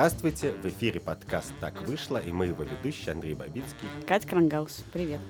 Здравствуйте, в эфире подкаст «Так вышло» и мы его ведущие Андрей Бабицкий. Катя Крангаус, привет.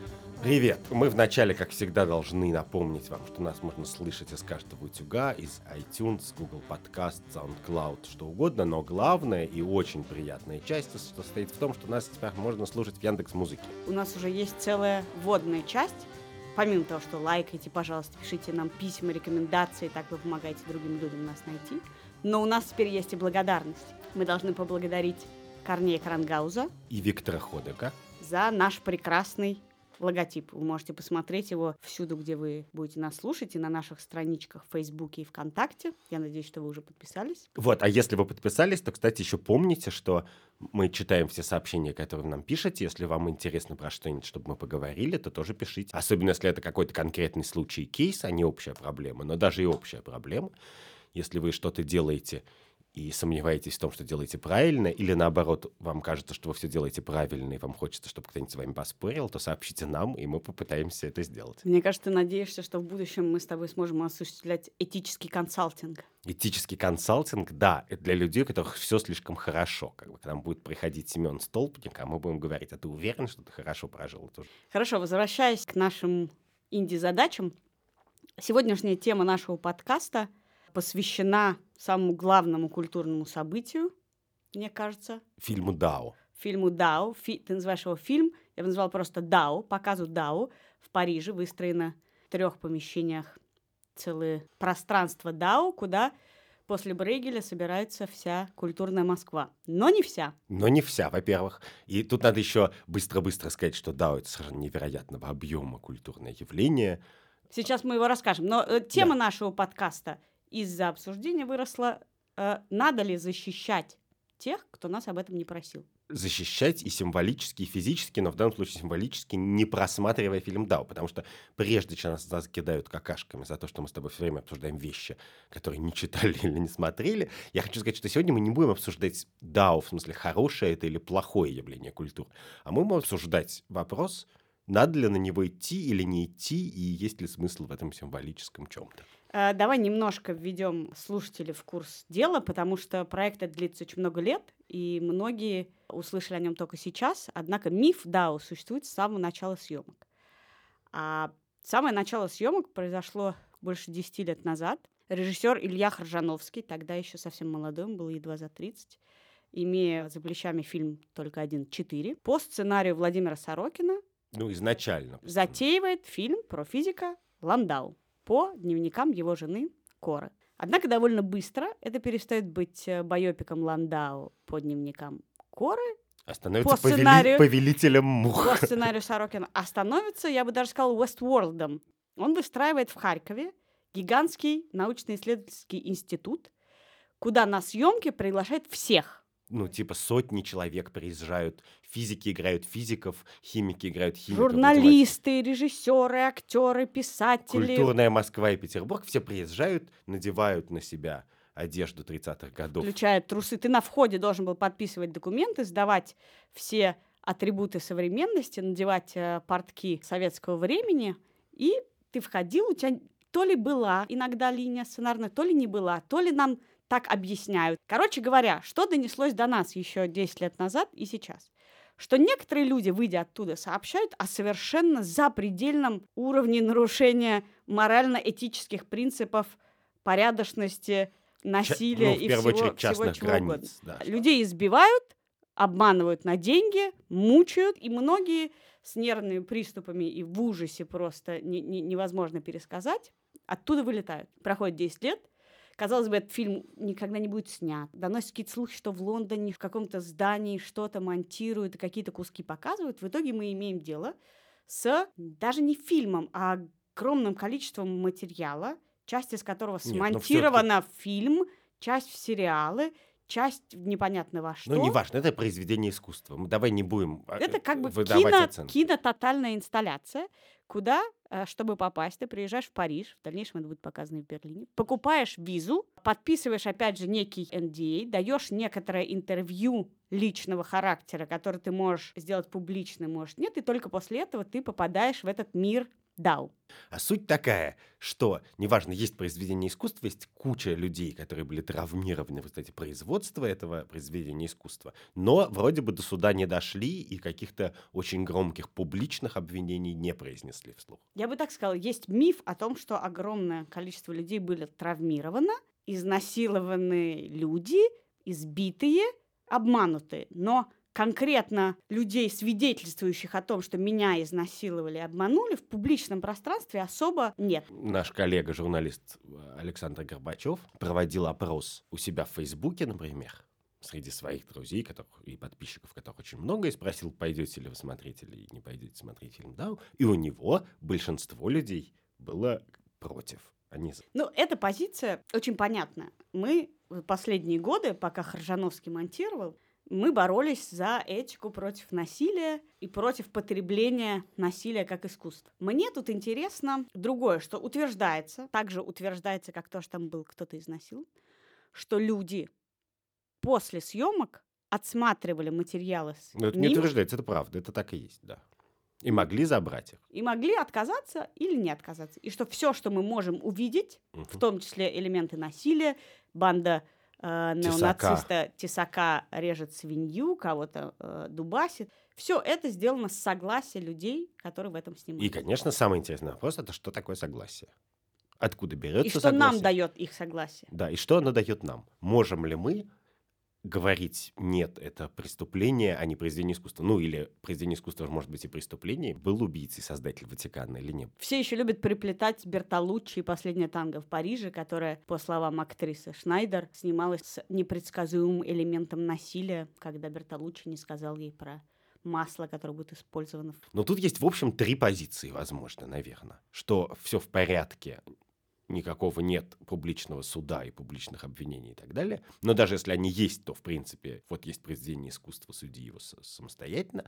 Привет! Мы вначале, как всегда, должны напомнить вам, что нас можно слышать из каждого утюга, из iTunes, Google Podcast, SoundCloud, что угодно, но главная и очень приятная часть состоит в том, что нас теперь можно слушать в Яндекс Музыке. У нас уже есть целая вводная часть, помимо того, что лайкайте, пожалуйста, пишите нам письма, рекомендации, так вы помогаете другим людям нас найти. Но у нас теперь есть и благодарность. Мы должны поблагодарить Корнея Крангауза И Виктора Ходока. за наш прекрасный логотип. Вы можете посмотреть его всюду, где вы будете нас слушать, и на наших страничках в Фейсбуке и ВКонтакте. Я надеюсь, что вы уже подписались. Вот, а если вы подписались, то, кстати, еще помните, что мы читаем все сообщения, которые вы нам пишете. Если вам интересно про что-нибудь, чтобы мы поговорили, то тоже пишите. Особенно, если это какой-то конкретный случай, кейс, а не общая проблема. Но даже и общая проблема. Если вы что-то делаете и сомневаетесь в том, что делаете правильно, или наоборот, вам кажется, что вы все делаете правильно, и вам хочется, чтобы кто-нибудь с вами поспорил, то сообщите нам, и мы попытаемся это сделать. Мне кажется, ты надеешься, что в будущем мы с тобой сможем осуществлять этический консалтинг. Этический консалтинг, да, это для людей, у которых все слишком хорошо. Как бы к нам будет приходить Семен Столпник, а мы будем говорить, а ты уверен, что ты хорошо прожил эту жизнь?» Хорошо, возвращаясь к нашим инди-задачам, сегодняшняя тема нашего подкаста посвящена самому главному культурному событию, мне кажется, Фильму «Дао». фильму «Дао». Фи- ты называешь его фильм, я бы назвала просто «Дао», показу «Дао» в Париже выстроено в трех помещениях целое пространство «Дао», куда после Брейгеля собирается вся культурная Москва. Но не вся. Но не вся, во-первых. И тут надо еще быстро-быстро сказать, что ДАО — это совершенно невероятного объема культурное явление. Сейчас мы его расскажем. Но э, тема нашего подкаста из-за обсуждения выросла, э, надо ли защищать тех, кто нас об этом не просил. Защищать и символически, и физически, но в данном случае символически, не просматривая фильм «Дао», потому что прежде чем нас, нас кидают какашками за то, что мы с тобой все время обсуждаем вещи, которые не читали или не смотрели, я хочу сказать, что сегодня мы не будем обсуждать «Дао», в смысле, хорошее это или плохое явление культуры, а мы будем обсуждать вопрос, надо ли на него идти или не идти, и есть ли смысл в этом символическом чем-то. Э, Давай немножко введем слушателей в курс дела, потому что проект этот длится очень много лет, и многие услышали о нем только сейчас. Однако миф DAO существует с самого начала съемок. А самое начало съемок произошло больше 10 лет назад. Режиссер Илья Харжановский, тогда еще совсем молодой, он был едва за 30, имея за плечами фильм «Только один, четыре», по сценарию Владимира Сорокина Ну, изначально. затеивает фильм про физика Ландау по дневникам его жены Коры. Однако довольно быстро это перестает быть э, байопиком Ландау по дневникам Коры, А становится по сценарию- повелителем мух. по сценарию Сорокина, а становится, я бы даже сказала, Вестворлдом. Он выстраивает в Харькове гигантский научно-исследовательский институт, куда на съемки приглашает всех. Ну, типа сотни человек приезжают, физики играют физиков, химики играют химиков. Журналисты, режиссеры, актеры, писатели. Культурная Москва и Петербург все приезжают, надевают на себя одежду 30-х годов. включая трусы. Ты на входе должен был подписывать документы, сдавать все атрибуты современности, надевать э, портки советского времени, и ты входил, у тебя то ли была иногда линия сценарная, то ли не была, то ли нам так объясняют. Короче говоря, что донеслось до нас еще 10 лет назад и сейчас? Что некоторые люди, выйдя оттуда, сообщают о совершенно запредельном уровне нарушения морально-этических принципов порядочности, насилия ну, в и всего, очередь, частных всего чего угодно. границ. да. Людей избивают, обманывают на деньги, мучают, и многие с нервными приступами и в ужасе просто не- не- невозможно пересказать, оттуда вылетают. Проходит 10 лет, казалось бы, этот фильм никогда не будет снят. Доносятся какие-то слухи, что в Лондоне в каком-то здании что-то монтируют какие-то куски показывают. В итоге мы имеем дело с даже не фильмом, а огромным количеством материала, часть из которого Нет, ну смонтирована в фильм, часть в сериалы, часть непонятно во что. Ну, неважно, это произведение искусства. Мы давай не будем а, Это как бы кино, оценки. кинототальная инсталляция, куда, э, чтобы попасть, ты приезжаешь в Париж, в дальнейшем это будет показано в Берлине, покупаешь визу, подписываешь, опять же, некий NDA, даешь некоторое интервью личного характера, который ты можешь сделать публичным, можешь нет, и только после этого ты попадаешь в этот мир DAO. А суть такая, что, неважно, есть произведение искусства, есть куча людей, которые были травмированы в результате производства этого произведения искусства, но вроде бы до суда не дошли и каких-то очень громких публичных обвинений не произнесли вслух. Я бы так сказала, есть миф о том, что огромное количество людей были травмировано, изнасилованы люди, избитые, обманутые. Но конкретно людей, свидетельствующих о том, что меня изнасиловали, обманули, в публичном пространстве особо нет. Наш коллега, журналист Александр Горбачев, проводил опрос у себя в Фейсбуке, например, среди своих друзей которых, и подписчиков, которых очень много, и спросил, пойдете ли вы смотреть или не пойдете смотреть фильм «Да». И у него большинство людей было против. Они... Ну, эта позиция очень понятна. Мы в последние годы, пока Хоржановский монтировал, мы боролись за этику против насилия и против потребления насилия как искусства. Мне тут интересно другое, что утверждается, также утверждается, как то, что там был кто-то изнасил, что люди после съемок отсматривали материалы с Но это ним, не утверждается, это правда, это так и есть, да. И могли забрать их. и могли отказаться или не отказаться. И что все, что мы можем увидеть, Мгм. в том числе элементы насилия, банда э, неонациста Тесака режет свинью, кого-то э, дубасит. Все это сделано с согласия людей, которые в этом снимают. И, конечно, самый интересный вопрос это что такое согласие? Откуда берется И что согласие? нам дает их согласие. Да, и что оно дает нам? Можем ли мы говорить нет, это преступление, а не произведение искусства? Ну, или произведение искусства же может быть и преступление. Был убийцей создатель Ватикана или нет? Все еще любят приплетать Бертолуччи и «Последнее танго в Париже», которая, по словам актрисы Шнайдер, снималась с непредсказуемым элементом насилия, когда Бертолуччи не сказал ей про масло, которое будет использовано. Но тут есть, в общем, три позиции, возможно, наверное. Что все в порядке, никакого нет публичного суда и публичных обвинений и так далее. Но даже если они есть, то, в принципе, вот есть произведение искусства, суди его самостоятельно.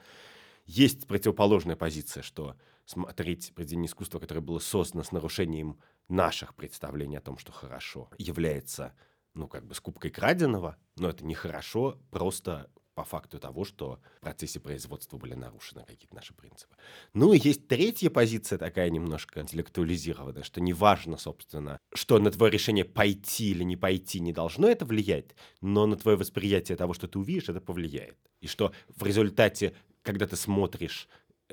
Есть противоположная позиция, что смотреть произведение искусства, которое было создано с нарушением наших представлений о том, что хорошо, является, ну, как бы скупкой краденого, но это нехорошо просто по факту того, что в процессе производства были нарушены какие-то наши принципы. Ну и есть третья позиция, такая немножко интеллектуализированная, что неважно, собственно, что на твое решение пойти или не пойти не должно это влиять, но на твое восприятие того, что ты увидишь, это повлияет. И что в результате, когда ты смотришь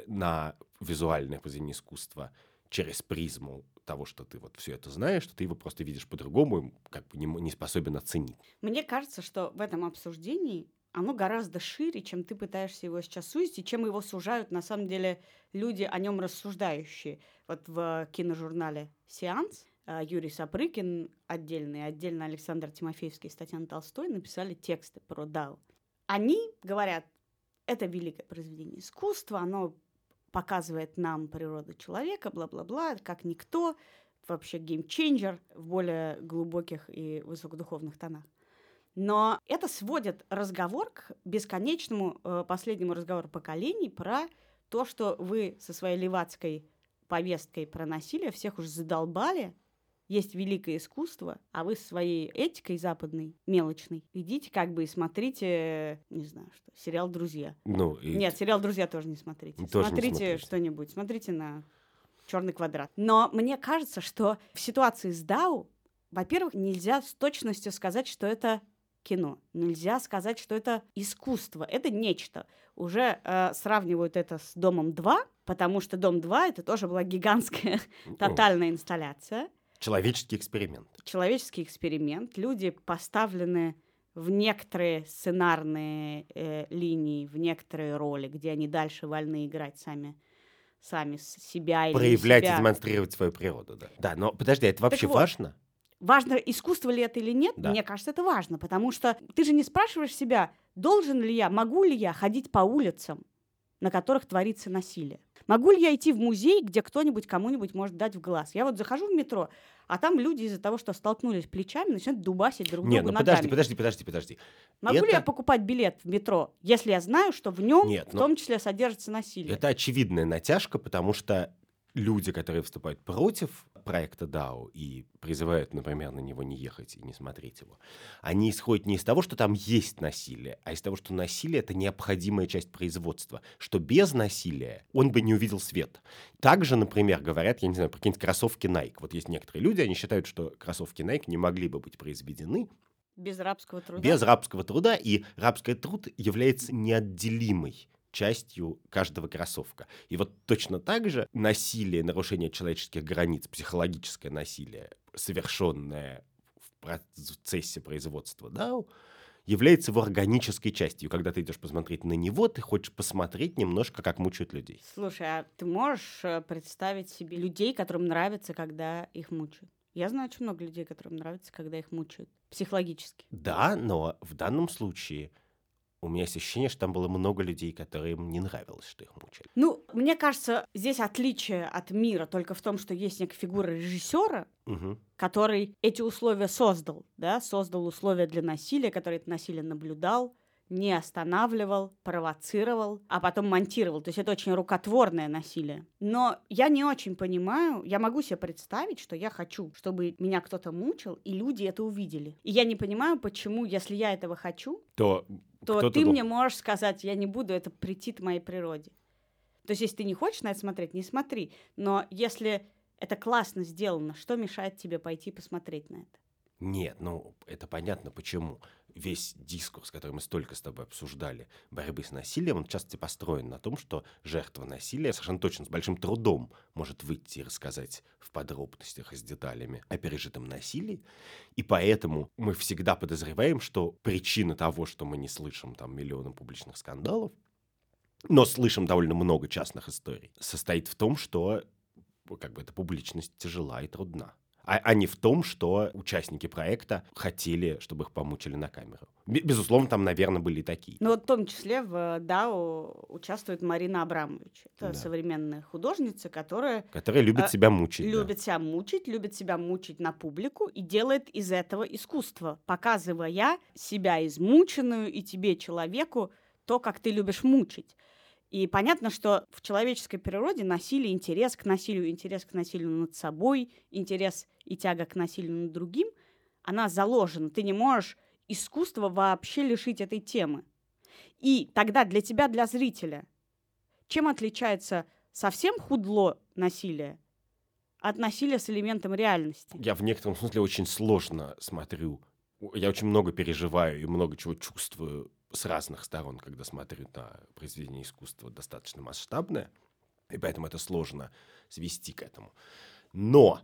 на визуальное произведение искусства через призму того, что ты вот все это знаешь, что ты его просто видишь по-другому, как бы не, не способен оценить. Мне кажется, что в этом обсуждении оно гораздо шире, чем ты пытаешься его сейчас сузить, и чем его сужают на самом деле люди о нем рассуждающие. Вот в киножурнале «Сеанс» э, Юрий Сапрыкин отдельно отдельно Александр Тимофеевский и Татьяна Толстой написали тексты про Дау. Они говорят, это великое произведение искусства, оно показывает нам природу человека, бла-бла-бла, как никто, вообще геймченджер в более глубоких и высокодуховных тонах. Но это сводит разговор к бесконечному э, последнему разговору поколений про то, что вы со своей левацкой повесткой про насилие всех уже задолбали, есть великое искусство, а вы своей этикой западной, мелочной, идите как бы и смотрите, не знаю что, сериал «Друзья». Ну, и Нет, сериал «Друзья» тоже не смотрите. Тоже не смотрите смотрите. что-нибудь, смотрите на черный квадрат. Но мне кажется, что в ситуации с Дау, во-первых, нельзя с точностью сказать, что это кино. Нельзя сказать, что это искусство. Это нечто. Уже э, сравнивают это с Домом 2, потому что Дом 2 это тоже была гигантская тотальная инсталляция человеческий эксперимент. человеческий эксперимент. Люди поставлены в некоторые сценарные э, линии, в некоторые роли, где они дальше вольны играть сами, сами себя или Проявлять и себя. демонстрировать свою природу, да. Да, но подожди, это вообще вот, важно? Важно, искусство ли это или нет, Да. мне кажется, это важно, потому что ты же не спрашиваешь себя, должен ли я, могу ли я ходить по улицам, на которых творится насилие. Могу ли я идти в музей, где кто-нибудь кому-нибудь может дать в глаз? Я вот захожу в метро, а там люди из-за того, что столкнулись плечами, начинают дубасить друг Нет, друга ну ногами. подожди, подожди, подожди, подожди. Могу ли я Это- покупать билет в метро, если я знаю, что в нем Нет, в ну, том числе содержится насилие? Это очевидная натяжка, потому что люди, которые выступают против проекта DAO и призывают, например, на него не ехать и не смотреть его, они исходят не из того, что там есть насилие, а из того, что насилие — это необходимая часть производства, что без насилия он бы не увидел свет. Также, например, говорят, я не знаю, про какие-нибудь кроссовки Nike. Вот есть некоторые люди, они считают, что кроссовки Nike не могли бы быть произведены без рабского труда. Без рабского труда, и рабский труд является неотделимой частью каждого кроссовка. И вот точно так же насилие, нарушение человеческих границ, психологическое насилие, совершенное в процессе производства DAO, является его органической частью. Когда ты идешь посмотреть на него, ты хочешь посмотреть немножко, как мучают людей. Слушай, а ты можешь э, представить себе людей, которым нравится, когда их мучают? Я знаю очень много людей, которым нравится, когда их мучают психологически. Да, но в данном случае у меня есть ощущение, что там было много людей, которым не нравилось, что их мучили. Ну, мне кажется, здесь отличие от мира только в том, что есть некая фигура режиссера, угу. который эти условия создал, да, создал условия для насилия, который это насилие наблюдал, не останавливал, провоцировал, а потом монтировал. То есть это очень рукотворное насилие. Но я не очень понимаю, я могу себе представить, что я хочу, чтобы меня кто-то мучил, и люди это увидели. И я не понимаю, почему, если я этого хочу, то, то ты мне можешь сказать, я не буду, это претит моей природе. То есть если ты не хочешь на это смотреть, не смотри. Но если это классно сделано, что мешает тебе пойти посмотреть на это? Нет, ну это понятно почему весь дискурс, который мы столько с тобой обсуждали, борьбы с насилием, он часто построен на том, что жертва насилия совершенно точно с большим трудом может выйти и рассказать в подробностях и с деталями о пережитом насилии. И поэтому мы всегда подозреваем, что причина того, что мы не слышим там миллионы публичных скандалов, но слышим довольно много частных историй, состоит в том, что как бы эта публичность тяжела и трудна а, а не в том, что участники проекта хотели, чтобы их помучили на камеру. Безусловно, там, наверное, были и такие. Ну, вот в том числе в DAO участвует Марина Абрамович. Это да. современная художница, которая... Которая любит а, себя мучить. Любит да. себя мучить, любит себя мучить на публику и делает из этого искусство, показывая себя измученную и тебе, человеку, то, как ты любишь мучить. И понятно, что в человеческой природе насилие, интерес к насилию, интерес к насилию над собой, интерес и тяга к насилию над другим, она заложена. Ты не можешь искусство вообще лишить этой темы. И тогда для тебя, для зрителя, чем отличается совсем худло насилие от насилия с элементом реальности? Я в некотором смысле очень сложно смотрю. Я очень много переживаю и много чего чувствую с разных сторон, когда смотрю на произведение искусства достаточно масштабное, и поэтому это сложно свести к этому. Но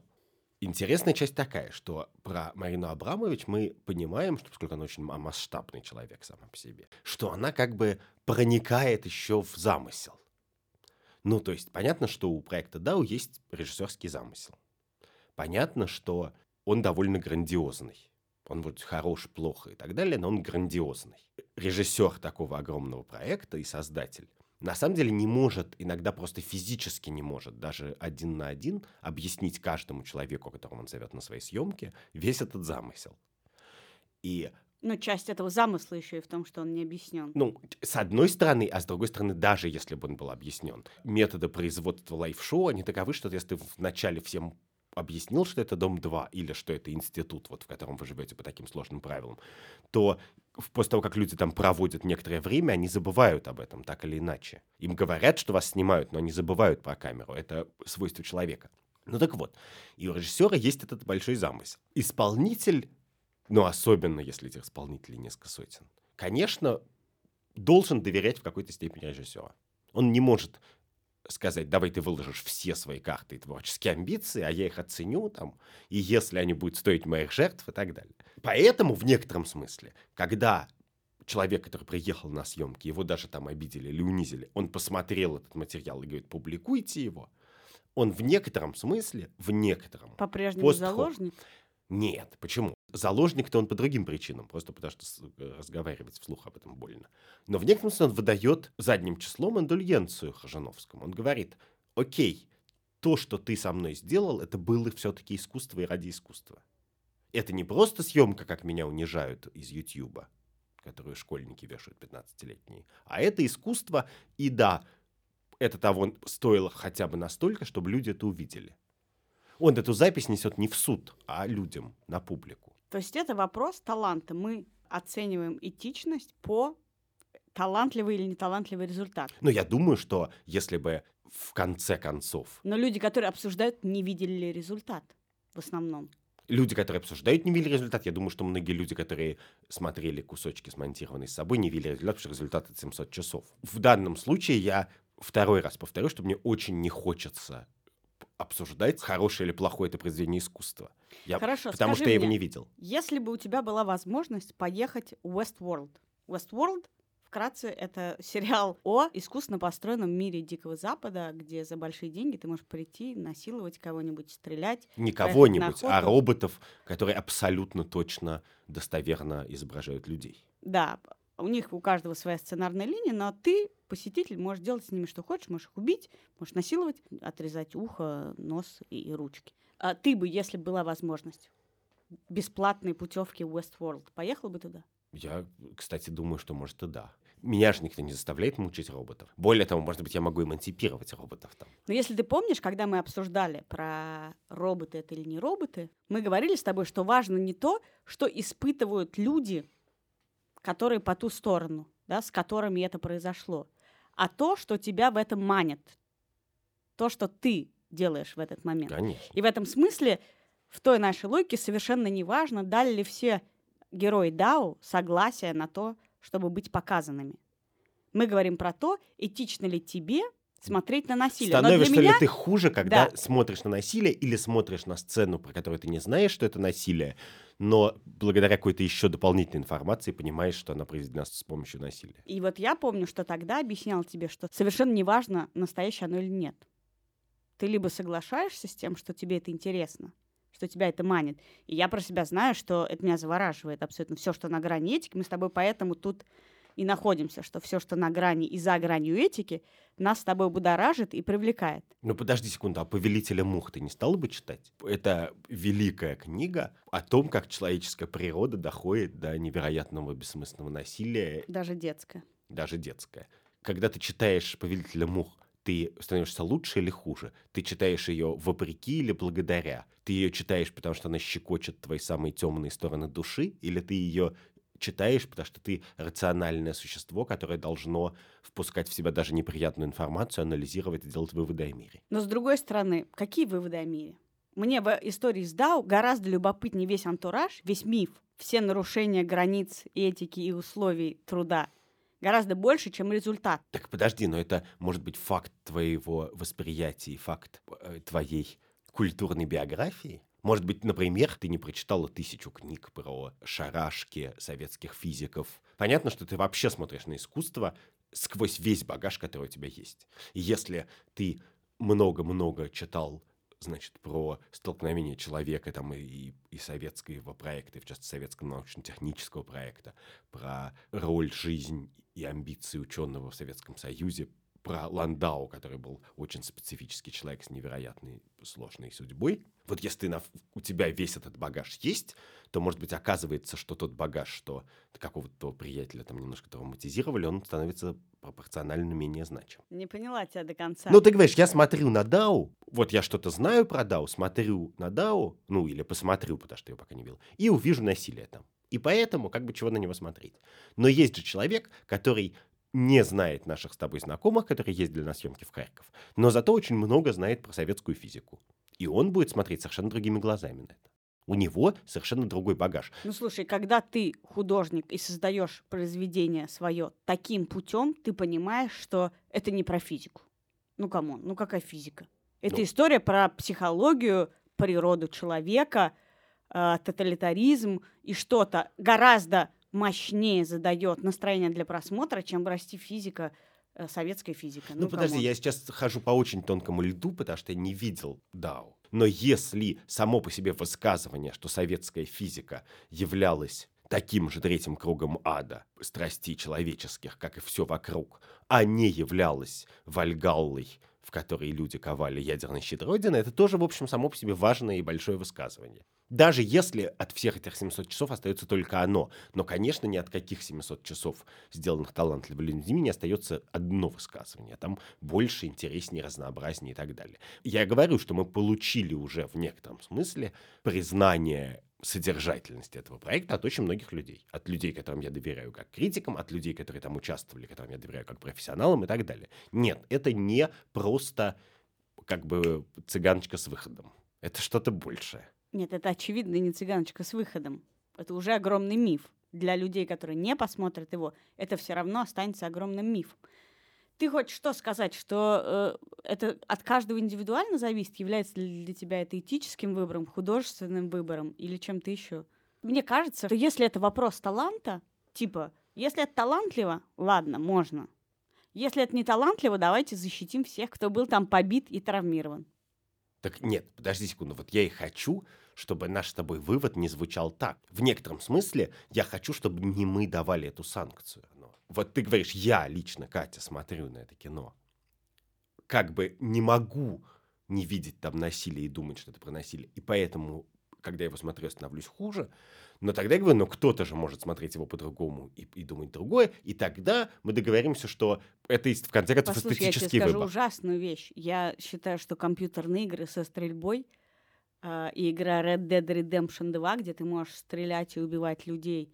интересная часть такая, что про Марину Абрамович мы понимаем, что поскольку она очень масштабный человек сама по себе, что она как бы проникает еще в замысел. Ну, то есть понятно, что у проекта DAO есть режиссерский замысел. Понятно, что он довольно грандиозный. Он будет хорош, плохо и так далее, но он грандиозный. Режиссер такого огромного проекта и создатель на самом деле не может, иногда просто физически не может, даже один на один объяснить каждому человеку, которого он зовет на свои съемки, весь этот замысел. И ну, часть этого замысла еще и в том, что он не объяснен. Ну, с одной стороны, а с другой стороны, даже если бы он был объяснен, методы производства лайф-шоу, они таковы, что если ты вначале всем объяснил, что это дом 2 или что это институт, вот, в котором вы живете по таким сложным правилам, то после того, как люди там проводят некоторое время, они забывают об этом, так или иначе. Им говорят, что вас снимают, но они забывают про камеру. Это свойство человека. Ну так вот, и у режиссера есть этот большой замысел. Исполнитель, ну особенно если этих исполнителей несколько сотен, конечно, должен доверять в какой-то степени режиссера. Он не может сказать, давай ты выложишь все свои карты и творческие амбиции, а я их оценю там, и если они будут стоить моих жертв и так далее. Поэтому в некотором смысле, когда человек, который приехал на съемки, его даже там обидели или унизили, он посмотрел этот материал и говорит, публикуйте его, он в некотором смысле, в некотором... По-прежнему заложник? Нет, почему? Заложник-то он по другим причинам, просто потому что э, разговаривать вслух об этом больно. Но в некотором смысле он выдает задним числом индульгенцию Хажановскому. Он говорит, окей, то, что ты со мной сделал, это было все-таки искусство и ради искусства. Это не просто съемка, как меня унижают из Ютьюба, которую школьники вешают 15-летние, а это искусство, и да, это того стоило хотя бы настолько, чтобы люди это увидели. Он эту запись несет не в суд, а людям, на публику. То есть это вопрос таланта. Мы оцениваем этичность по талантливый или неталантливый результат. Но я думаю, что если бы в конце концов... Но люди, которые обсуждают, не видели ли результат в основном. Люди, которые обсуждают, не видели результат. Я думаю, что многие люди, которые смотрели кусочки, смонтированные с собой, не видели результат, потому что результат — это 700 часов. В данном случае я второй раз повторю, что мне очень не хочется обсуждать, хорошее или плохое это произведение искусства. Я, Хорошо, потому что я его мне, не видел. Если бы у тебя была возможность поехать в Westworld. Westworld, вкратце, это сериал о искусственно построенном мире Дикого Запада, где за большие деньги ты можешь прийти, насиловать кого-нибудь, стрелять. Не кого-нибудь, а роботов, которые абсолютно точно достоверно изображают людей. Да, у них у каждого своя сценарная линия, но ты, посетитель, можешь делать с ними что хочешь, можешь их убить, можешь насиловать, отрезать ухо, нос и, и ручки. А ты бы, если бы была возможность, бесплатные путевки в Westworld, поехал бы туда? Я, кстати, думаю, что, может, и да. Меня же никто не заставляет мучить роботов. Более того, может быть, я могу эмансипировать роботов там. Но если ты помнишь, когда мы обсуждали про роботы это или не роботы, мы говорили с тобой, что важно не то, что испытывают люди, которые по ту сторону, да, с которыми это произошло, а то, что тебя в этом манит, то, что ты делаешь в этот момент. Конечно. И в этом смысле, в той нашей логике совершенно не важно, дали ли все герои Дау согласие на то, чтобы быть показанными. Мы говорим про то, этично ли тебе смотреть на насилие. Но для Становишься меня ли ты хуже, когда Да. смотришь на насилие или смотришь на сцену, про которую ты не знаешь, что это насилие, но благодаря какой-то еще дополнительной информации понимаешь, что она произведена с помощью насилия. И вот я помню, что тогда объяснял тебе, что совершенно неважно, настоящее оно или нет. Ты либо соглашаешься с тем, что тебе это интересно, что тебя это манит. И я про себя знаю, что это меня завораживает абсолютно все, что на грани этики. Мы с тобой поэтому тут и находимся, что все, что на грани и за гранью этики, нас с тобой будоражит и привлекает. Ну подожди секунду, а «Повелителя мух» ты не стал бы читать? Это великая книга о том, как человеческая природа доходит до невероятного бессмысленного насилия, Даже детское. даже детское. Когда ты читаешь «Повелителя мух», ты становишься лучше или хуже? Ты читаешь ее вопреки или благодаря? Ты ее читаешь, потому что она щекочет твои самые темные стороны души? Или ты ее читаешь, потому что ты рациональное существо, которое должно впускать в себя даже неприятную информацию, анализировать и делать выводы о мире? Но с другой стороны, какие выводы о мире? Мне в истории с Дау гораздо любопытнее весь антураж, весь миф, все нарушения границ этики и условий труда. Гораздо больше, чем результат. Так подожди, но это может быть факт твоего восприятия, и факт э, твоей культурной биографии? Может быть, например, ты не прочитала тысячу книг про шарашки советских физиков. Понятно, что ты вообще смотришь на искусство сквозь весь багаж, который у тебя есть. И если ты много-много читал значит, про столкновение человека там, и, и, советского проекта, и в частности советского научно-технического проекта, про роль, жизнь и амбиции ученого в Советском Союзе, про Ландау, который был очень специфический человек с невероятной сложной судьбой. Вот если ты на, у тебя весь этот багаж есть, то, может быть, оказывается, что тот багаж, что какого-то приятеля там немножко травматизировали, он становится пропорционально менее значим. Не поняла тебя до конца. Ну, ты говоришь, я смотрю на Дау, вот я что-то знаю про Дау, смотрю на Дау, ну, или посмотрю, потому что я пока не видел, и увижу насилие там. И поэтому, как бы, чего на него смотреть. Но есть же человек, который не знает наших с тобой знакомых, которые ездили на съемки в Харьков, но зато очень много знает про советскую физику. И он будет смотреть совершенно другими глазами на это. У него совершенно другой багаж. Ну слушай, когда ты художник и создаешь произведение свое таким путем, ты понимаешь, что это не про физику. Ну come on, ну какая физика? Это Ну. история про психологию, природу человека, э, тоталитаризм и что-то гораздо мощнее задает настроение для просмотра, чем расти физика, советская физика. Ну, подожди, come on. я сейчас хожу по очень тонкому льду, потому что я не видел Дау. Но если само по себе высказывание, что советская физика являлась таким же третьим кругом ада, страстей человеческих, как и все вокруг, а не являлась Вальгаллой, в которой люди ковали ядерный щит Родины, это тоже, в общем, само по себе важное и большое высказывание. Даже если от всех этих 700 часов остается только оно. Но, конечно, ни от каких 700 часов, сделанных талантливыми людьми, не остается одно высказывание. Там больше, интереснее, разнообразнее и так далее. Я говорю, что мы получили уже в некотором смысле признание содержательности этого проекта от очень многих людей. От людей, которым я доверяю как критикам, от людей, которые там участвовали, которым я доверяю как профессионалам и так далее. Нет, это не просто как бы цыганочка с выходом. Это что-то большее. Нет, это очевидно не цыганочка с выходом. Это уже огромный миф. Для людей, которые не посмотрят его, это все равно останется огромным мифом. Ты хочешь что сказать, что э, это от каждого индивидуально зависит, является ли для тебя это этическим выбором, художественным выбором или чем-то еще? Мне кажется, что если это вопрос таланта, типа, если это талантливо, ладно, можно. Если это не талантливо, давайте защитим всех, кто был там побит и травмирован. Так нет, подожди секунду, вот я и хочу, чтобы наш с тобой вывод не звучал так. В некотором смысле я хочу, чтобы не мы давали эту санкцию. Вот ты говоришь, я лично, Катя, смотрю на это кино. Как бы не могу не видеть там насилие и думать, что это про насилие. И поэтому, когда я его смотрю, становлюсь хуже. Но тогда я говорю, ну кто-то же может смотреть его по-другому и, и думать другое. И тогда мы договоримся, что это в конце концов Послушай, эстетический я тебе выбор. скажу ужасную вещь. Я считаю, что компьютерные игры со стрельбой и игра Red Dead Redemption 2, где ты можешь стрелять и убивать людей,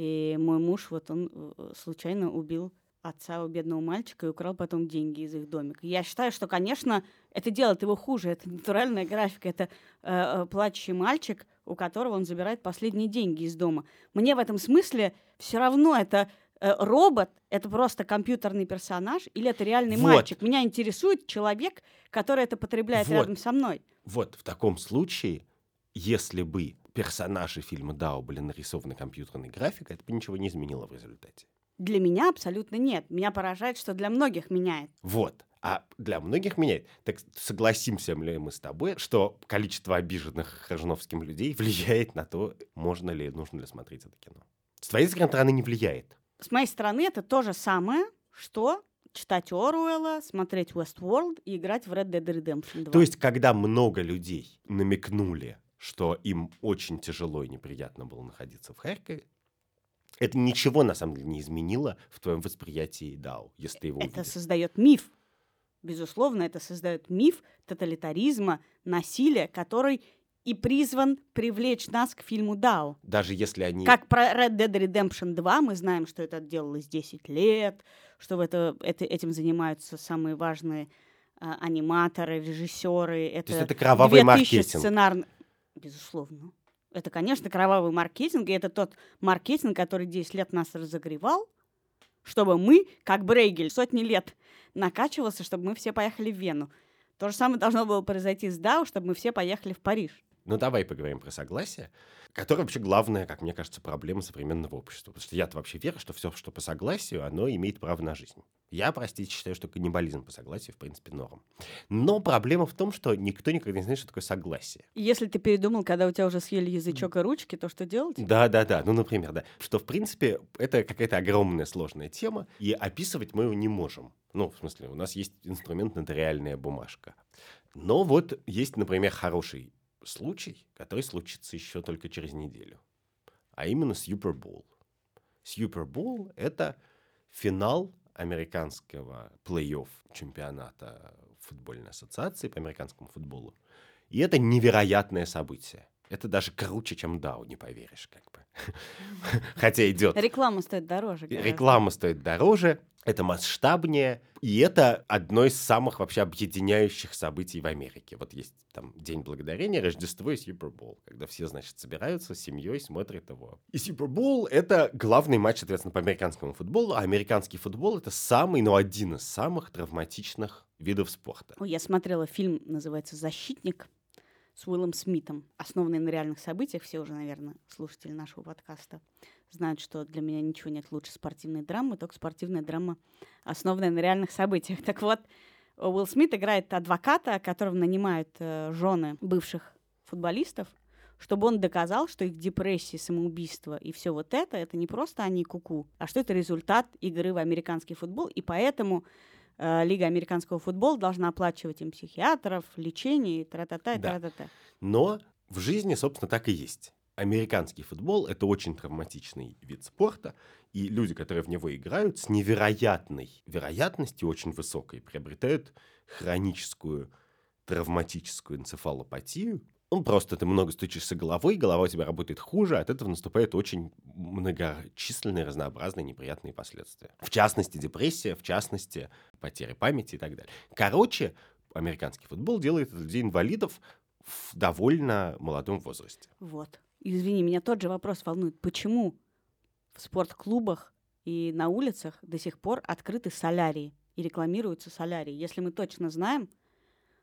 и мой муж, вот он э, случайно убил отца у бедного мальчика и украл потом деньги из их домика. Я считаю, что, конечно, это делает его хуже. Это натуральная графика. Это э, э, плачущий мальчик, у которого он забирает последние деньги из дома. Мне в этом смысле все равно это робот, это просто компьютерный персонаж или это реальный Вот. мальчик. Меня интересует человек, который это потребляет Вот. рядом со мной. Вот в таком случае, если бы персонажи фильма Дао были нарисованы компьютерной графикой, это бы ничего не изменило в результате. Для меня абсолютно нет. Меня поражает, что для многих меняет. Вот. А для многих меняет. Так согласимся ли мы с тобой, что количество обиженных Хржновским людей влияет на то, можно ли, нужно ли смотреть это кино? С твоей стороны не влияет. С моей стороны это то же самое, что читать Оруэлла, смотреть Westworld и играть в Red Dead Redemption 2. То есть, когда много людей намекнули, что им очень тяжело и неприятно было находиться в Харькове, это ничего на самом деле не изменило в твоем восприятии Дау, если ты его это увидел. создает миф. Безусловно, это создает миф тоталитаризма, насилия, который и призван привлечь нас к фильму Дау. Даже если они... Как про Red Dead Redemption 2 мы знаем, что это делалось 10 лет, что в это, это, этим занимаются самые важные а, аниматоры, режиссеры. Это, есть это кровавый 2000 маркетинг. сценар- Безусловно. Это, конечно, кровавый маркетинг, и это тот маркетинг, который 10 лет нас разогревал, чтобы мы, как Брейгель, сотни лет накачивался, чтобы мы все поехали в Вену. То же самое должно было произойти с Дау, чтобы мы все поехали в Париж. Ну, давай поговорим про согласие, которое вообще главная, как мне кажется, проблема современного общества. Потому что я-то вообще верю, что все, что по согласию, оно имеет право на жизнь. Я, простите, считаю, что каннибализм по согласию, в принципе, норм. Но проблема в том, что никто никогда не знает, что такое согласие. Если ты передумал, когда у тебя уже съели язычок и ручки, то что делать? Да, да, да. Ну, например, да. Что, в принципе, это какая-то огромная сложная тема, и описывать мы ее не можем. Ну, в смысле, у нас есть инструмент нотариальная бумажка. Но вот есть, например, хороший случай, который случится еще только через неделю. А именно Super Bowl. Super Bowl — это финал американского плей-офф чемпионата футбольной ассоциации по американскому футболу. И это невероятное событие. Это даже круче, чем Дау, не поверишь, как бы. Хотя идет. Реклама стоит дороже. гораздо. Реклама стоит дороже, это масштабнее, и это одно из самых вообще объединяющих событий в Америке. Вот есть там День Благодарения, Рождество и Супербол, когда все, значит, собираются с семьей, смотрят его. И Супербол — это главный матч, соответственно, по американскому футболу, а американский футбол — это самый, ну, один из самых травматичных видов спорта. Ой, Я смотрела фильм, называется «Защитник» с Уиллом Смитом, основанный на реальных событиях. Все уже, наверное, слушатели нашего подкаста знают, что для меня ничего нет лучше спортивной драмы, только спортивная драма, основанная на реальных событиях. Так вот, Уилл Смит играет адвоката, которого нанимают э, жены бывших футболистов, чтобы он доказал, что их депрессии, самоубийство и все вот это, это не просто они куку, а что это результат игры в американский футбол, и поэтому э, Лига американского футбола должна оплачивать им психиатров, лечение, и тра-та-та, и Да. тра-та-та. Но в жизни, собственно, так и есть. Американский футбол — это очень травматичный вид спорта, и люди, которые в него играют, с невероятной вероятностью, очень высокой, приобретают хроническую травматическую энцефалопатию. Ну, просто ты много стучишься головой, голова у тебя работает хуже, от этого наступают очень многочисленные, разнообразные неприятные последствия. В частности, депрессия, в частности, потеря памяти и так далее. Короче, американский футбол делает людей инвалидов в довольно молодом возрасте. Вот. Извини, меня тот же вопрос волнует. Почему в спортклубах и на улицах до сих пор открыты солярии и рекламируются солярии, если мы точно знаем,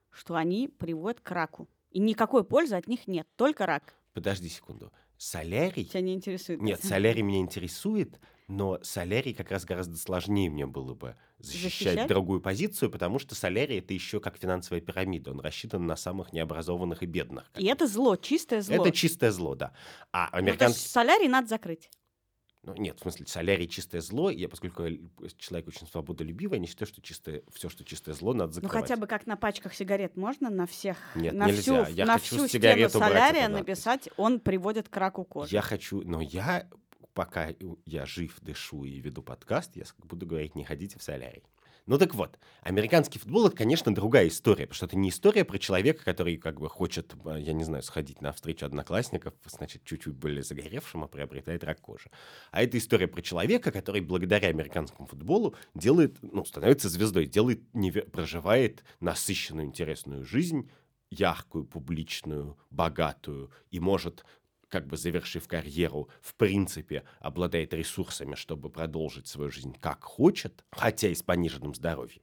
что они приводят к раку? И никакой пользы от них нет, только рак. Подожди секунду. Солярий... Тебя не интересует? Нет, солярий меня интересует, но солярий как раз гораздо сложнее мне было бы защищать, Защищать? другую позицию, потому что солярий это еще как финансовая пирамида. Он рассчитан на самых необразованных и бедных. И это зло, чистое зло. Это чистое зло, да. А Ну, то есть солярий надо закрыть. Ну, нет, в смысле, солярий чистое зло. Я, поскольку я человек очень свободолюбивый, я не считаю, что чистое, все, что чистое зло, надо Ну закрывать. хотя бы как на пачках сигарет можно на всех, Нет, на нельзя. всю, Я на хочу всю стену солярия написать, он приводит к раку кожи. Я хочу, но я, пока я жив, дышу и веду подкаст, я буду говорить, не ходите в солярий. Ну так вот, американский футбол это, конечно, другая история, потому что это не история про человека, который как бы хочет, э, я не знаю, сходить на встречу одноклассников, значит, чуть-чуть более загоревшим, а приобретает рак кожи. А это история про человека, который благодаря американскому футболу делает, ну, становится звездой, делает, проживает насыщенную, интересную жизнь, яркую, публичную, богатую, и может как бы завершив карьеру, в принципе, обладает ресурсами, чтобы продолжить свою жизнь как хочет, хотя и с пониженным здоровьем.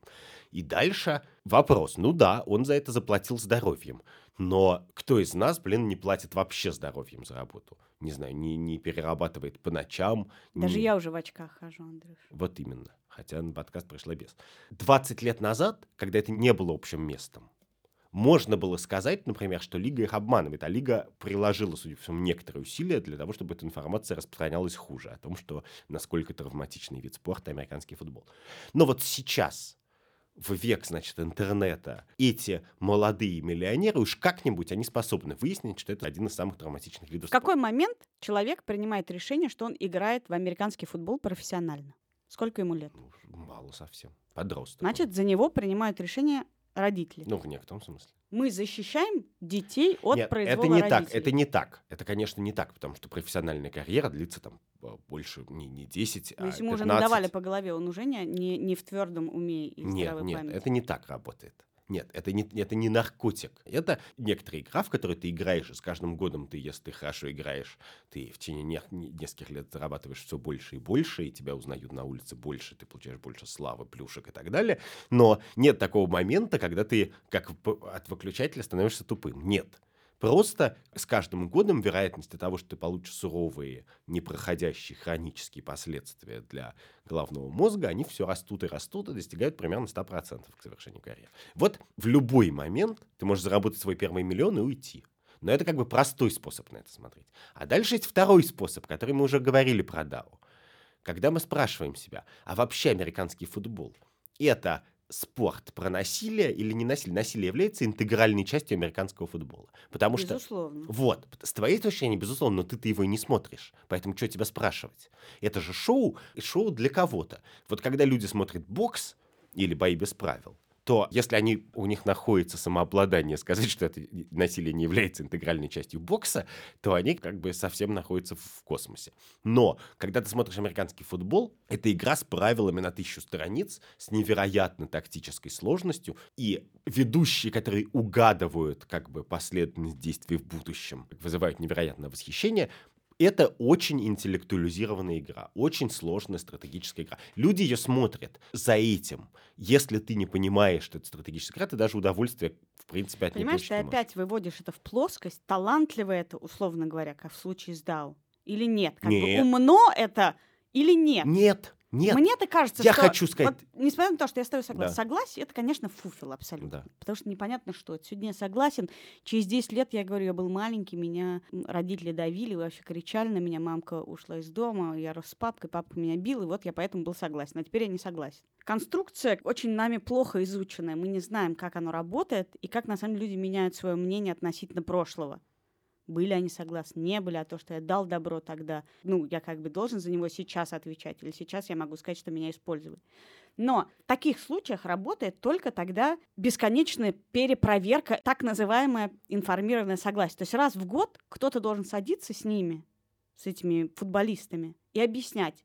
И дальше вопрос. Ну да, он за это заплатил здоровьем. Но кто из нас, блин, не платит вообще здоровьем за работу? Не знаю, не, не перерабатывает по ночам. Даже не- я уже в очках хожу, Андрюш. Вот именно. Хотя на подкаст пришла без. 20 лет назад, когда это не было общим местом, можно было сказать, например, что Лига их обманывает, а Лига приложила, судя по всему, некоторые усилия для того, чтобы эта информация распространялась хуже, о том, что насколько травматичный вид спорта американский футбол. Но вот сейчас, в век, значит, интернета, эти молодые миллионеры уж как-нибудь они способны выяснить, что это один из самых травматичных видов В какой момент человек принимает решение, что он играет в американский футбол профессионально? Сколько ему лет? Ну, мало совсем. Подросток. Значит, за него принимают решение родители. Ну, в некотором смысле. Мы защищаем детей от Нет, произвола это не родителей. так, это не так. Это, конечно, не так, потому что профессиональная карьера длится там э, больше не, не 10, Но а если мы уже 15. надавали по голове, он уже не, не, не в твердом уме и Нет, здравой нет, памяти. это не так работает. Нет, это не, это не наркотик. Это некоторая игра, в которой ты играешь, и с каждым годом ты, если ты хорошо играешь, ты в течение не- не- нескольких лет зарабатываешь все больше и больше, и тебя узнают на улице больше, ты получаешь больше славы, плюшек и так далее. Но нет такого момента, когда ты как от выключателя становишься тупым. Нет. Просто с каждым годом вероятность того, что ты получишь суровые, непроходящие хронические последствия для головного мозга, они все растут и растут и достигают примерно 100% к завершению карьеры. Вот в любой момент ты можешь заработать свой первый миллион и уйти. Но это как бы простой способ на это смотреть. А дальше есть второй способ, который мы уже говорили про DAO. Когда мы спрашиваем себя, а вообще американский футбол – это спорт про насилие или не насилие? Насилие является интегральной частью американского футбола. Потому что Безусловно. вот, с твоей точки зрения, безусловно, но ты-то его и не смотришь. Поэтому что тебя спрашивать? Это же шоу, и шоу для кого-то. Вот когда люди смотрят бокс или бои без правил, то если они, у них находится самообладание сказать, что это насилие не является интегральной частью бокса, то они как бы совсем находятся в космосе. Но, когда ты смотришь американский футбол, это игра с правилами на тысячу страниц, с невероятно тактической сложностью, и ведущие, которые угадывают как бы последовательность действий в будущем, вызывают невероятное восхищение, это очень интеллектуализированная игра, очень сложная стратегическая игра. Люди ее смотрят за этим. Если ты не понимаешь, что это стратегическая игра, ты даже удовольствие, в принципе, от нее Понимаешь, ты опять выводишь это в плоскость, талантливо это, условно говоря, как в случае с Дау, или нет? Как бы Нет. умно это или нет? Нет, нет. Мне-то кажется, Я что... хочу сказать- вот, несмотря на то, что я с тобой согласна. Да. Согласие — это, конечно, фуфел абсолютно. Да. Потому что непонятно, что. это. Сегодня я согласен. Через 10 лет, я говорю, я был маленький, меня родители давили, вообще кричали на меня, мамка ушла из дома, я рос с папкой, папка меня бил, и вот я поэтому был согласен. А теперь я не согласен. Конструкция очень нами плохо изученная. Мы не знаем, как оно работает и как, на самом деле, люди меняют свое мнение относительно прошлого. Были они согласны, не были, а то, что я дал добро тогда, ну, я как бы должен за него сейчас отвечать, или сейчас я могу сказать, что меня использовали. Но в таких случаях работает только тогда бесконечная перепроверка, так называемое информированное согласие. То есть раз в год кто-то должен садиться с ними, с этими футболистами, и объяснять.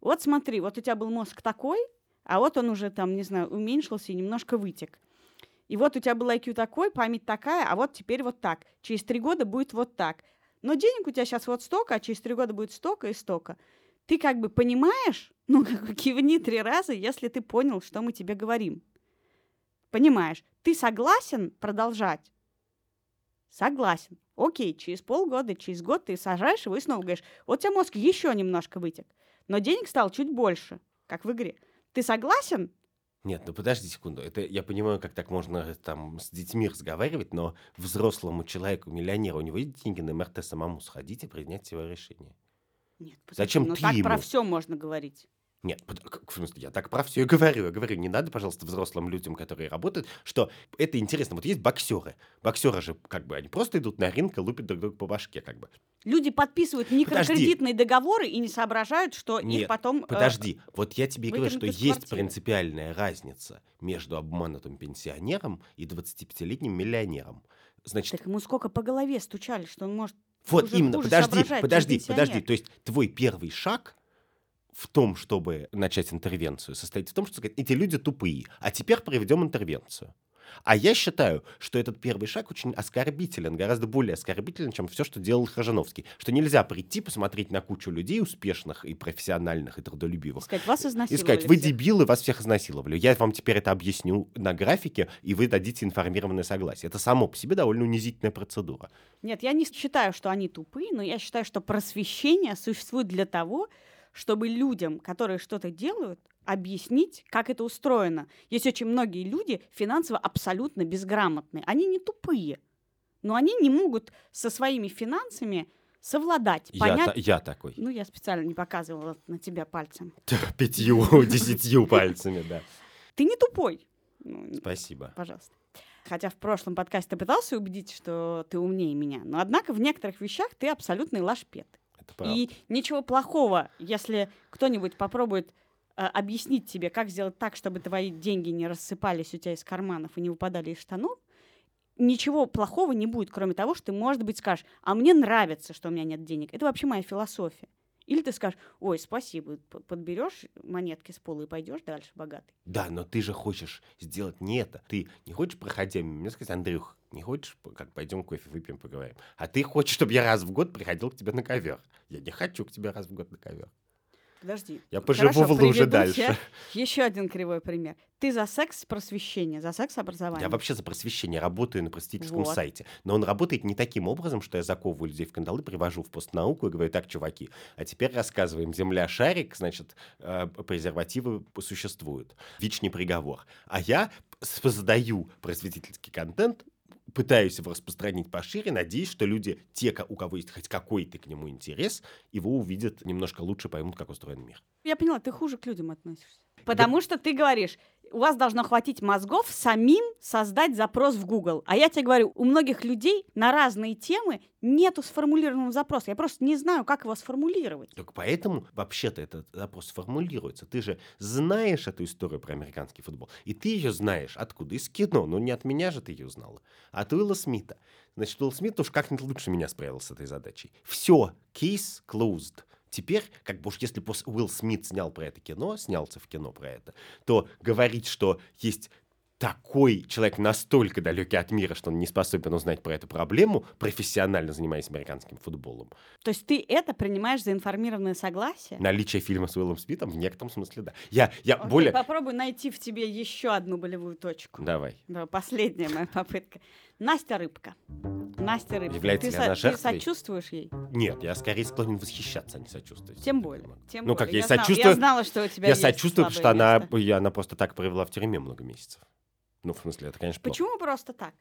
Вот смотри, вот у тебя был мозг такой, а вот он уже там, не знаю, уменьшился и немножко вытек. И вот у тебя был IQ такой, память такая, а вот теперь вот так. Через три года будет вот так. Но денег у тебя сейчас вот столько, а через три года будет столько и столько. Ты как бы понимаешь, ну, как кивни три раза, если ты понял, что мы тебе говорим. Понимаешь, ты согласен продолжать? Согласен. Окей, через полгода, через год ты сажаешь его и снова говоришь, вот у тебя мозг еще немножко вытек, но денег стало чуть больше, как в игре. Ты согласен? Нет, ну подожди секунду. Это я понимаю, как так можно там с детьми разговаривать, но взрослому человеку, миллионеру, у него есть деньги на МРТ самому сходить и принять свое решение. Нет, подожди, Зачем ну ты так ему? про все можно говорить. Нет, в смысле, я так про все и говорю. Я говорю, не надо, пожалуйста, взрослым людям, которые работают, что это интересно. Вот есть боксеры. Боксеры же, как бы, они просто идут на ринг и лупят друг друга по башке, как бы. Люди подписывают микрокредитные договоры и не соображают, что их Нет, потом... э, Подожди, вот я тебе и говорю, что есть квартиры. принципиальная разница между обманутым пенсионером и 25-летним миллионером. Значит, Так ему сколько по голове стучали, что он может Вот уже именно, подожди, подожди, подожди. То есть твой первый шаг в том, чтобы начать интервенцию, состоит в том, что сказать, эти люди тупые, а теперь проведем интервенцию. А я считаю, что этот первый шаг очень оскорбителен, гораздо более оскорбителен, чем все, что делал Хажановский. Что нельзя прийти, посмотреть на кучу людей успешных и профессиональных, и И трудолюбивых, сказать, вас и изнасиловали. сказать, вы всех». дебилы, вас всех изнасиловали. Я вам теперь это объясню на графике, и вы дадите информированное согласие. Это само по себе довольно унизительная процедура. Нет, я не считаю, что они тупые, но я считаю, что просвещение существует для того, чтобы людям, которые что-то делают, объяснить, как это устроено. Есть очень многие люди финансово абсолютно безграмотные. Они не тупые, но они не могут со своими финансами совладать, Я, понять. та- я такой. Ну, я специально не показывала на тебя пальцем. Пятью, десятью пальцами, да. Ты не тупой. Ну, Спасибо. пожалуйста. Хотя в прошлом подкасте ты пытался убедить, что ты умнее меня, но однако в некоторых вещах ты абсолютный лашпед. И ничего плохого, если кто-нибудь попробует э, объяснить тебе, как сделать так, чтобы твои деньги не рассыпались у тебя из карманов и не выпадали из штанов, ничего плохого не будет, кроме того, что ты, может быть, скажешь, а мне нравится, что у меня нет денег. Это вообще моя философия. Или ты скажешь, ой, спасибо, подберешь монетки с пола и пойдешь дальше богатый. Да, но ты же хочешь сделать не это. Ты не хочешь, проходя меня, сказать, Андрюх, не хочешь, как пойдем кофе выпьем, поговорим. А ты хочешь, чтобы я раз в год приходил к тебе на ковер. Я не хочу к тебе раз в год на ковер. Подожди. Я поживу Хорошо, в луже дальше. Еще один кривой пример. Ты за секс просвещение, за секс образование. Я вообще за просвещение работаю на просветительском Вот. сайте. Но он работает не таким образом, что я заковываю людей в кандалы, привожу в постнауку и говорю, так, чуваки, а теперь рассказываем, земля шарик, значит, э, презервативы существуют. Вечный приговор. А я создаю просветительский контент, пытаюсь его распространить пошире, надеюсь, что люди, те, у кого есть хоть какой-то к нему интерес, его увидят немножко лучше, поймут, как устроен мир. Я поняла, ты хуже к людям относишься. Потому что ты говоришь, у вас должно хватить мозгов самим создать запрос в Google. А я тебе говорю, у многих людей на разные темы нету сформулированного запроса. Я просто не знаю, как его сформулировать. Только поэтому вообще-то этот запрос формулируется. Ты же знаешь эту историю про американский футбол. И ты ее знаешь. Откуда? Из кино. Ну, не от меня же ты ее узнала. А от Уилла Смита. Значит, Уилл Смит уж как-нибудь лучше меня справился с этой задачей. Все. Кейс closed. Теперь, как бы уж если Уилл Смит снял про это кино, снялся в кино про это, то говорить, что есть такой человек настолько далекий от мира, что он не способен узнать про эту проблему, профессионально занимаясь американским футболом, То есть ты это принимаешь за информированное согласие? Наличие фильма с Уиллом Смитом в некотором смысле, да. Я, я Окей, более... попробуй найти в тебе еще одну болевую точку. Давай. Да, последняя моя попытка. Настя Рыбка. Настя Рыбка. Является ты, ли она ты сочувствуешь ей? Нет, я скорее склонен восхищаться, а не сочувствовать. Тем более. Тем Ну, более. как я я, знала, сочувствую- я знала, что у тебя Я есть сочувствую, потому что она, место. я, она просто так провела в тюрьме много месяцев. Ну, в смысле, это, конечно, плохо. Почему просто так?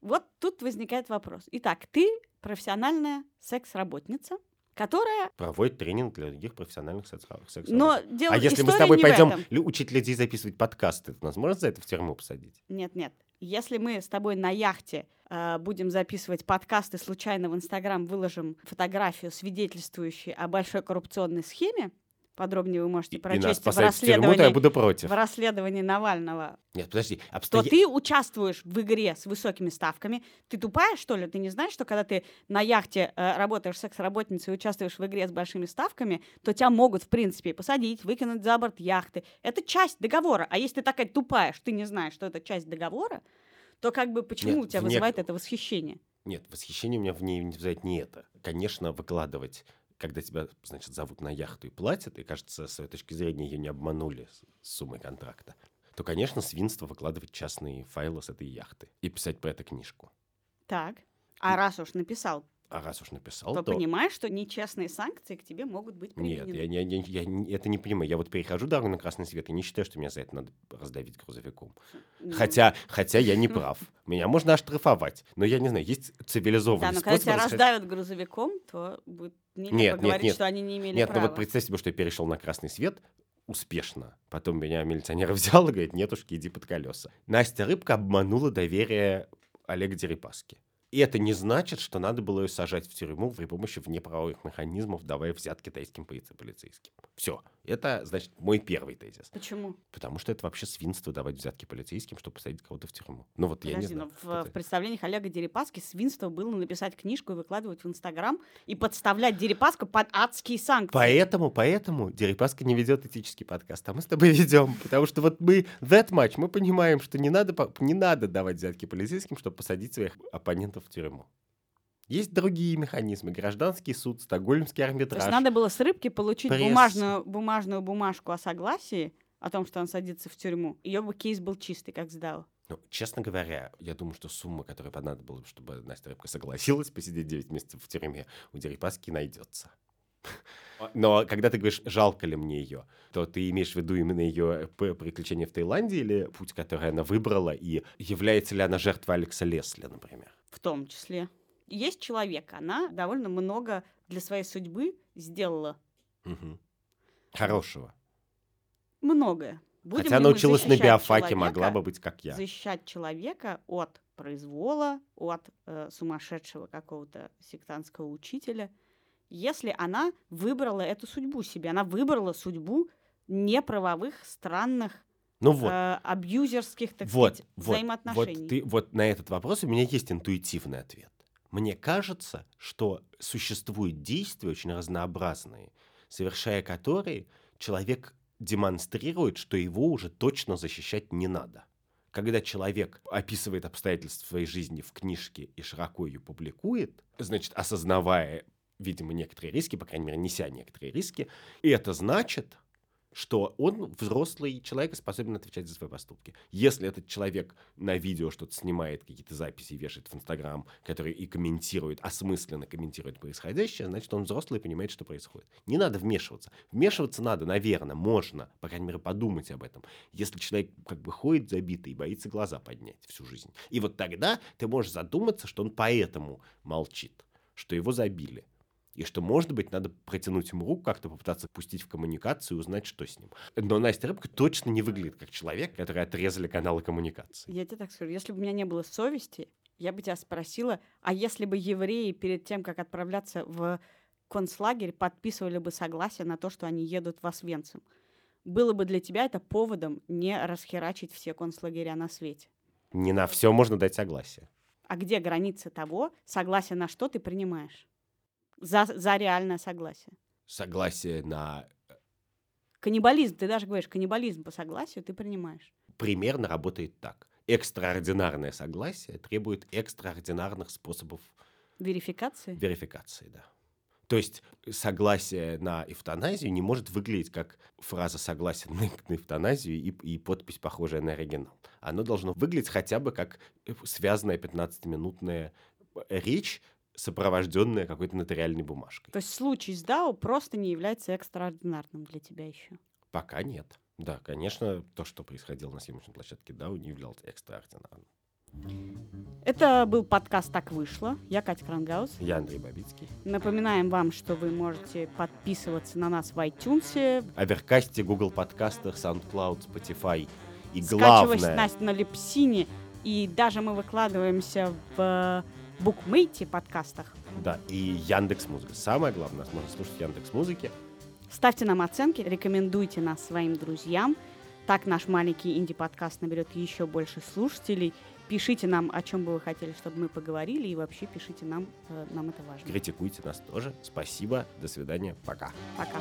Вот тут возникает вопрос. Итак, ты профессиональная секс-работница, которая... Проводит тренинг для других профессиональных секс Но дело А если мы с тобой пойдем учить людей записывать подкасты, нас можно за это в тюрьму посадить? Нет, нет. Если мы с тобой на яхте э, будем записывать подкасты, случайно в Инстаграм выложим фотографию, свидетельствующую о большой коррупционной схеме, подробнее вы можете И, и прочесть нас в посадят в тюрьму, то я расследовании, буду против. в расследовании Навального, Нет, подожди. то обстоя- ты участвуешь в игре с высокими ставками. Ты тупая, что ли? Ты не знаешь, что когда ты на яхте э, работаешь секс-работницей и участвуешь в игре с большими ставками, то тебя могут, в принципе, посадить, выкинуть за борт яхты. Это часть договора. А если ты такая тупая, что ты не знаешь, что это часть договора, то как бы почему Нет, у тебя в вызывает это восхищение? Нет, восхищение у меня в ней вызывает не это. Конечно, выкладывать, когда тебя, значит, зовут на яхту и платят, и, кажется, с своей точки зрения ее не обманули с с суммой контракта, то, конечно, свинство выкладывать частные файлы с этой яхты и писать про это книжку. Так. А раз уж написал, А раз уж написал, то то... понимаешь, что нечестные санкции к тебе могут быть Нет, применены. я, не- не- я не- это не понимаю. Я вот перехожу дорогу на красный свет и не считаю, что меня за это надо раздавить грузовиком. Ну, Хотя, хотя я не прав. Меня можно оштрафовать. Но я не знаю, есть цивилизованный Да, но когда способ тебя расход- раздавят грузовиком, то будет нелепо Нет, нет, говорить, нет. что они не имели Нет, права. ну вот представь себе, что я перешел на красный свет успешно. Потом меня милиционер взял и говорит, нетушки, иди под колеса. Настя Рыбка обманула доверие Олега Дерипаски. И это не значит, что надо было ее сажать в тюрьму при помощи внеправовых механизмов, давая взятки тайским полице- полицейским. Все. Это, значит, мой первый тезис. Почему? Потому что это вообще свинство давать взятки полицейским, чтобы посадить кого-то в тюрьму. Ну вот я не Подожди, знаю. но в, Это- в представлениях Олега Дерипаски свинство было написать книжку и выкладывать в Инстаграм и подставлять Дерипаску под адские санкции. Поэтому, поэтому Дерипаска не ведет этический подкаст, а мы с тобой ведем. Потому что вот мы, that much, мы понимаем, что не надо, не надо давать взятки полицейским, чтобы посадить своих оппонентов в тюрьму. Есть другие механизмы. Гражданский суд, стокгольмский То арбитраж. есть надо было с рыбки получить Пресса. бумажную, бумажную бумажку о согласии о том, что он садится в тюрьму. Ее бы кейс был чистый, как сдал. Ну, честно говоря, я думаю, что сумма, которая понадобилась, чтобы Настя Рыбка согласилась посидеть 9 месяцев в тюрьме, у Дерипаски найдется. Но когда ты говоришь, жалко ли мне ее, то ты имеешь в виду именно ее приключения в Таиланде или путь, который она выбрала, и является ли она жертвой Алекса Лесли, например? В том числе. Есть человек, она довольно много для своей судьбы сделала. Мгм. Хорошего. Многое. Будем Хотя ли она мы училась на биофаке, могла человека- бы быть как я. защищать человека от произвола, от э, сумасшедшего какого-то сектантского учителя, если она выбрала эту судьбу себе. Она выбрала судьбу неправовых, странных, Ну вот, э, абьюзерских, так вот, сказать, вот, взаимоотношений. вот, ты, вот на этот вопрос у меня есть интуитивный ответ. Мне кажется, что существуют действия очень разнообразные, совершая которые человек демонстрирует, что его уже точно защищать не надо. Когда человек описывает обстоятельства своей жизни в книжке и широко ее публикует, значит, осознавая, видимо, некоторые риски, по крайней мере, неся некоторые риски, и это значит, что он взрослый человек и способен отвечать за свои поступки. Если этот человек на видео что-то снимает, какие-то записи вешает в Инстаграм, который и комментирует, осмысленно комментирует происходящее, значит, он взрослый и понимает, что происходит. Не надо вмешиваться. Вмешиваться надо, наверное, можно, по крайней мере, подумать об этом. Если человек как бы ходит забитый и боится глаза поднять всю жизнь. И вот тогда ты можешь задуматься, что он поэтому молчит, что его забили. И что, может быть, надо протянуть ему руку, как-то попытаться пустить в коммуникацию и узнать, что с ним. Но Настя Рыбка точно не выглядит как человек, который отрезали каналы коммуникации. Я тебе так скажу, если бы у меня не было совести, я бы тебя спросила, а если бы евреи перед тем, как отправляться в концлагерь, подписывали бы согласие на то, что они едут в Освенцим, было бы для тебя это поводом не расхерачить все концлагеря на свете? Не на все можно дать согласие. А где граница того, согласие на что ты принимаешь? За, за реальное согласие. Согласие на Каннибализм, ты даже говоришь, каннибализм по согласию ты принимаешь. примерно работает так. Экстраординарное согласие требует экстраординарных способов Верификации? верификации, да. То есть согласие на эвтаназию не может выглядеть как фраза согласия на, на эвтаназию и, и подпись, похожая на оригинал. Оно должно выглядеть хотя бы как связанная 15-минутная речь, сопровожденная какой-то нотариальной бумажкой. То есть случай с Дао просто не является экстраординарным для тебя еще. Пока нет. Да, конечно, то, что происходило на съемочной площадке DAO, не являлось экстраординарным. Это был подкаст «Так вышло». Я Катя Крангаус. Я Андрей Бабицкий. Напоминаем вам, что вы можете подписываться на нас в iTunes, Аверкасте, Google подкастах, SoundCloud, Spotify. И скачивать главное, нас на Лепсине, И даже мы выкладываемся в букмейте подкастах. Да, и Яндекс Музыка. Самое главное, нас можно слушать Яндекс Музыке. Ставьте нам оценки, рекомендуйте нас своим друзьям. Так наш маленький инди-подкаст наберет еще больше слушателей. Пишите нам, о чем бы вы хотели, чтобы мы поговорили, и вообще пишите нам, э, нам это важно. Критикуйте нас тоже. Спасибо, до свидания, пока. Пока.